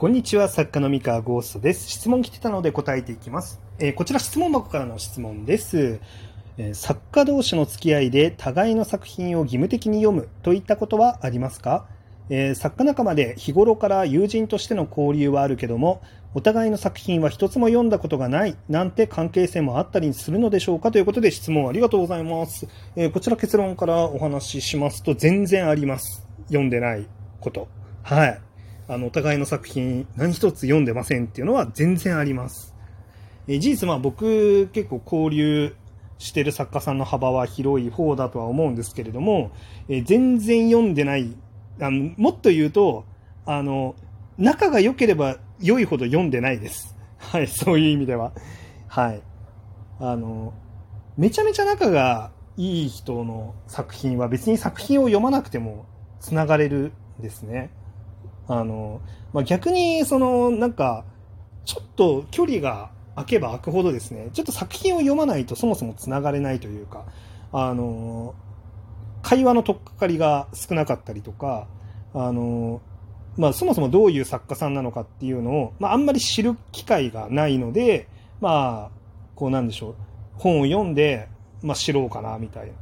こんにちは、作家の三河ゴーストです。質問来てたので答えていきます。えーこちら質問箱からの質問です。えー作家同士の付き合いで互いの作品を義務的に読むといったことはありますか、えー作家仲間で日頃から友人としての交流はあるけども、お互いの作品は一つも読んだことがないなんて関係性もあったりするのでしょうか？ということで質問ありがとうございます。えこちら結論からお話ししますと全然あります。読んでないこと。はい。あの、お互いの作品何一つ読んでませんっていうのは全然あります。え事実、まあ僕結構交流してる作家さんの幅は広い方だとは思うんですけれども、え全然読んでない、あのもっと言うと、あの、仲が良ければ良いほど読んでないです。はい、そういう意味では。はい。あの、めちゃめちゃ仲がいい人の作品は別に作品を読まなくても繋がれるんですね。あの、まあ、逆に、その、なんか、ちょっと距離が空けば空くほどですね、ちょっと作品を読まないとそもそも繋がれないというか、あの、会話の取っかかりが少なかったりとか、あの、まあ、そもそもどういう作家さんなのかっていうのを、まあ、あんまり知る機会がないので、まあ、こうなんでしょう、本を読んで、まあ、知ろうかな、みたいな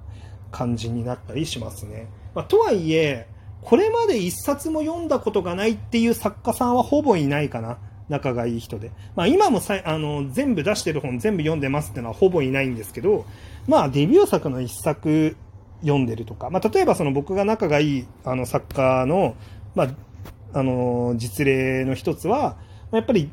感じになったりしますね。まあ、とはいえ、これまで一冊も読んだことがないっていう作家さんはほぼいないかな。仲がいい人で。まあ今もさあの全部出してる本全部読んでますっていうのはほぼいないんですけど、まあデビュー作の一作読んでるとか、まあ例えばその僕が仲がいいあの作家の、まあ、あの実例の一つは、やっぱり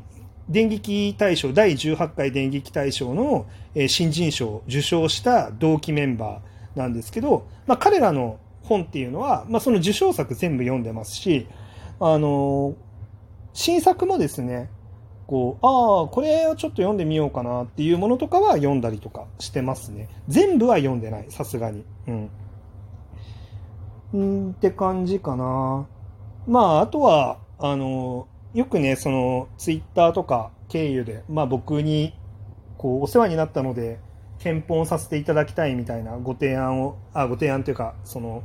電撃大賞、第18回電撃大賞の、えー新人賞を受賞した同期メンバーなんですけど、まあ彼らの本っていうのは、まあ、その受賞作全部読んでますし、あの、新作もですね、こう、ああ、これをちょっと読んでみようかなっていうものとかは読んだりとかしてますね。全部は読んでない、さすがに。うん。うんって感じかな。まあ、あとは、あの、よくね、その、ツイッターとか経由で、まあ僕に、こう、お世話になったので、検本させていただきたいみたいなご提案を、あ、ご提案というか、その、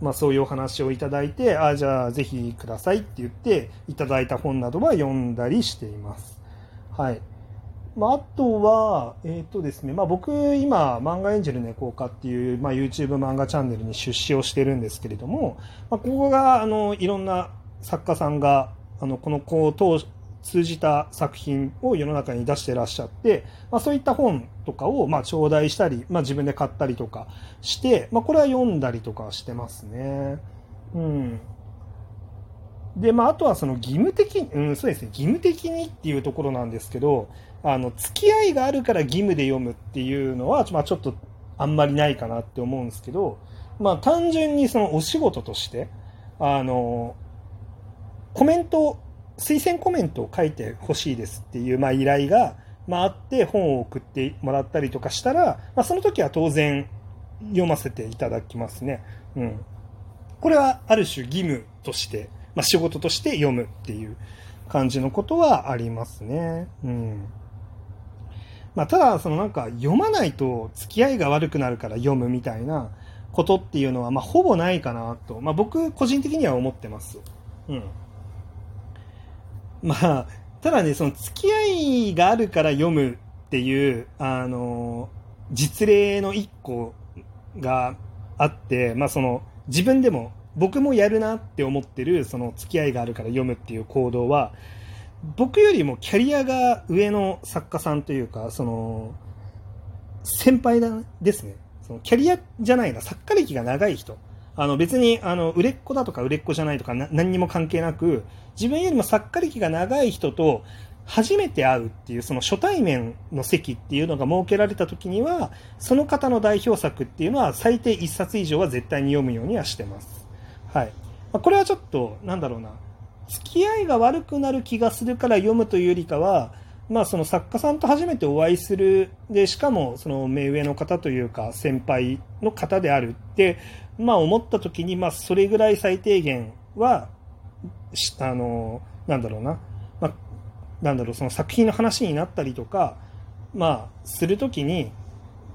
まあそういうお話をいただいて、あ、じゃあぜひくださいって言っていただいた本などは読んだりしています。はい。まああとは、えっ、とですね、まあ僕今、漫画エンジェル猫化っていう、まあ YouTube 漫画チャンネルに出資をしてるんですけれども、まあここが、あの、いろんな作家さんが、あの、この子を通通じた作品を世の中に出してらっしゃって、まあ、そういった本とかをまあ頂戴したり、まあ、自分で買ったりとかして、まあ、これは読んだりとかしてますね。うん。で、まあ、あとはその義務的に、うん、そうですね、義務的にっていうところなんですけど、あの、付き合いがあるから義務で読むっていうのは、まあ、ちょっとあんまりないかなって思うんですけど、まあ、単純にそのお仕事として、あの、コメント、推薦コメントを書いてほしいですっていう、まあ、依頼が、まあ、あって本を送ってもらったりとかしたら、まあ、その時は当然読ませていただきますね。うん。これはある種義務として、まあ、仕事として読むっていう感じのことはありますね。うん。まあ、ただ、そのなんか読まないと付き合いが悪くなるから読むみたいなことっていうのは、まあ、ほぼないかなと、まあ、僕個人的には思ってます。うん。まあ、ただね、その付き合いがあるから読むっていう、あの、実例の一個があって、まあその、自分でも、僕もやるなって思ってる、その付き合いがあるから読むっていう行動は、僕よりもキャリアが上の作家さんというか、その、先輩だですね。そのキャリアじゃないな、作家歴が長い人。あの別に、あの、売れっ子だとか売れっ子じゃないとか何にも関係なく、自分よりも作家歴が長い人と初めて会うっていう、その初対面の席っていうのが設けられた時には、その方の代表作っていうのは最低1冊以上は絶対に読むようにはしてます。はい。まあこれはちょっと、なんだろうな、付き合いが悪くなる気がするから読むというよりかは、まあその作家さんと初めてお会いする、で、しかもその目上の方というか先輩の方であるって、まあ思った時に、まあそれぐらい最低限は、あの、なんだろうな、まあ、なんだろう、その作品の話になったりとか、まあするときに、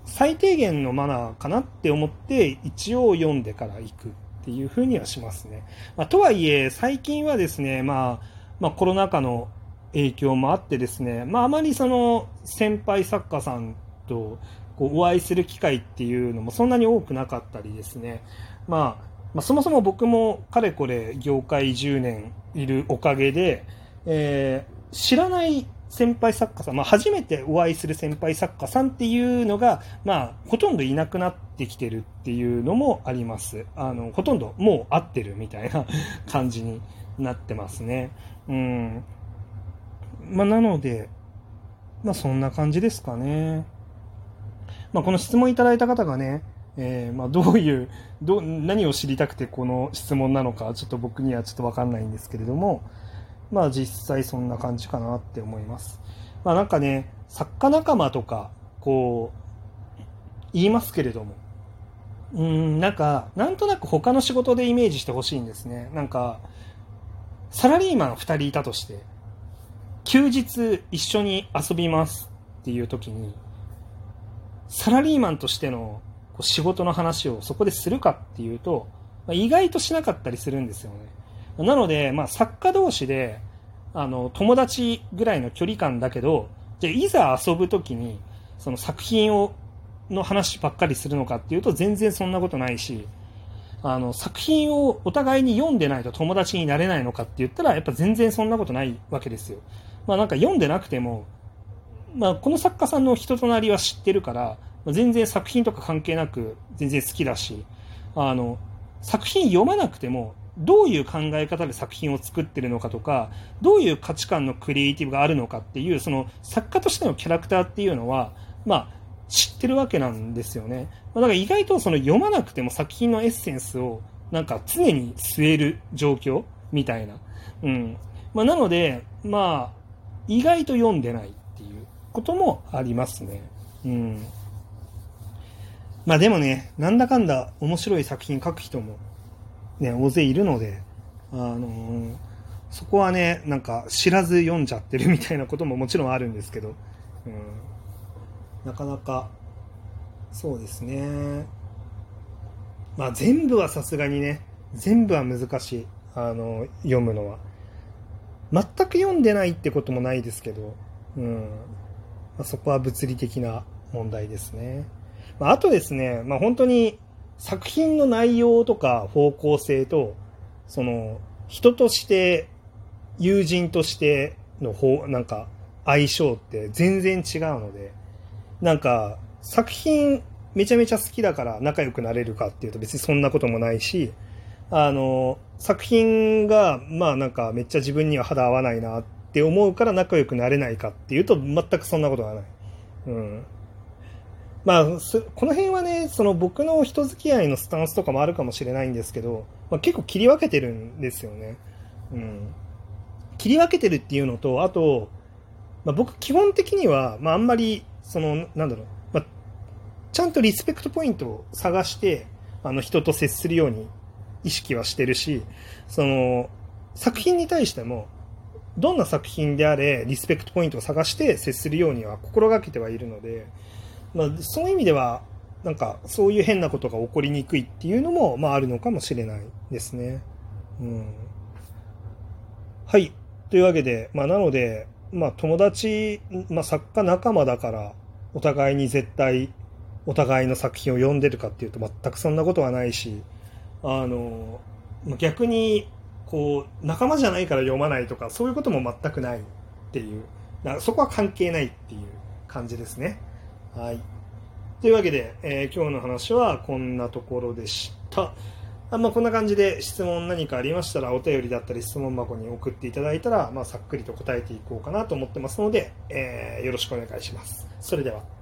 最低限のマナーかなって思って一応読んでから行くっていうふうにはしますね。まあ、とはいえ、最近はですね、まあ、まあ、コロナ禍の影響もあってですね、まあ、あまりその先輩作家さんとお会いする機会っていうのもそんなに多くなかったりですね、まあ、まあ、そもそも僕もかれこれ業界10年いるおかげで、えー、知らない先輩作家さん、まあ、初めてお会いする先輩作家さんっていうのが、まあ、ほとんどいなくなってきてるっていうのもあります。あの、ほとんどもう会ってるみたいな感じになってますね。うん。まあ、なので、まあ、そんな感じですかね。まあ、この質問いただいた方がね、えー、まあ、どういうど、何を知りたくてこの質問なのか、ちょっと僕にはちょっとわかんないんですけれども、まあ実際そんな感じかなって思います。まあなんかね、作家仲間とか、こう、言いますけれども、うん、なんか、なんとなく他の仕事でイメージしてほしいんですね。なんか、サラリーマン2人いたとして、休日一緒に遊びますっていう時に、サラリーマンとしてのこう仕事の話をそこでするかっていうとま、意外としなかったりするんですよね。なので、まあ、作家同士で、あの、友達ぐらいの距離感だけど、じゃいざ遊ぶときに、その作品を、の話ばっかりするのかっていうと、全然そんなことないし、あの、作品をお互いに読んでないと友達になれないのかって言ったら、やっぱ全然そんなことないわけですよ。まあなんか読んでなくても、まあこの作家さんの人となりは知ってるから、全然作品とか関係なく全然好きだし、あの、作品読まなくてもどういう考え方で作品を作ってるのかとか、どういう価値観のクリエイティブがあるのかっていう、その作家としてのキャラクターっていうのは、まあ、知ってるわけなんですよね。だから意外とその読まなくても作品のエッセンスをなんか常に据える状況みたいな。うん。まあ、なので、まあ、意外と読んでないこともありますね。うん。まあでもね、なんだかんだ面白い作品書く人もね、大勢いるので、あのー、そこはね、なんか知らず読んじゃってるみたいなことももちろんあるんですけど、うん、なかなか、そうですね。まあ全部はさすがにね、全部は難しい。あの、読むのは。全く読んでないってこともないですけど、うん。まあ、そこは物理的な問題ですね。まあ、あとですね、まあ本当に作品の内容とか方向性と、その、人として、友人としての方、なんか、相性って全然違うので、なんか、作品めちゃめちゃ好きだから仲良くなれるかっていうと別にそんなこともないし、あの、作品が、まあなんかめっちゃ自分には肌合わないなって思うから仲良くなれないかっていうと全くそんなことはない。うん。まあ、この辺はね、その僕の人付き合いのスタンスとかもあるかもしれないんですけど、まあ、結構切り分けてるんですよね。うん。切り分けてるっていうのと、あと、まあ、僕基本的には、まあ、あんまり、その、なんだろう、まあ、ちゃんとリスペクトポイントを探して、あの、人と接するように意識はしてるし、その、作品に対しても、どんな作品であれ、リスペクトポイントを探して接するようには心がけてはいるので、まあ、そういう意味では、なんか、そういう変なことが起こりにくいっていうのも、まあ、あるのかもしれないですね。うん。はい。というわけで、まあ、なので、まあ、友達、まあ、作家仲間だから、お互いに絶対、お互いの作品を読んでるかっていうと、全くそんなことはないし、あの、逆に、こう、仲間じゃないから読まないとか、そういうことも全くないっていう、そこは関係ないっていう感じですね。はい。というわけで、えー、今日の話はこんなところでした。あまあ、こんな感じで質問何かありましたらお便りだったり質問箱に送っていただいたら、まあ、さっくりと答えていこうかなと思ってますので、えー、よろしくお願いします。それでは。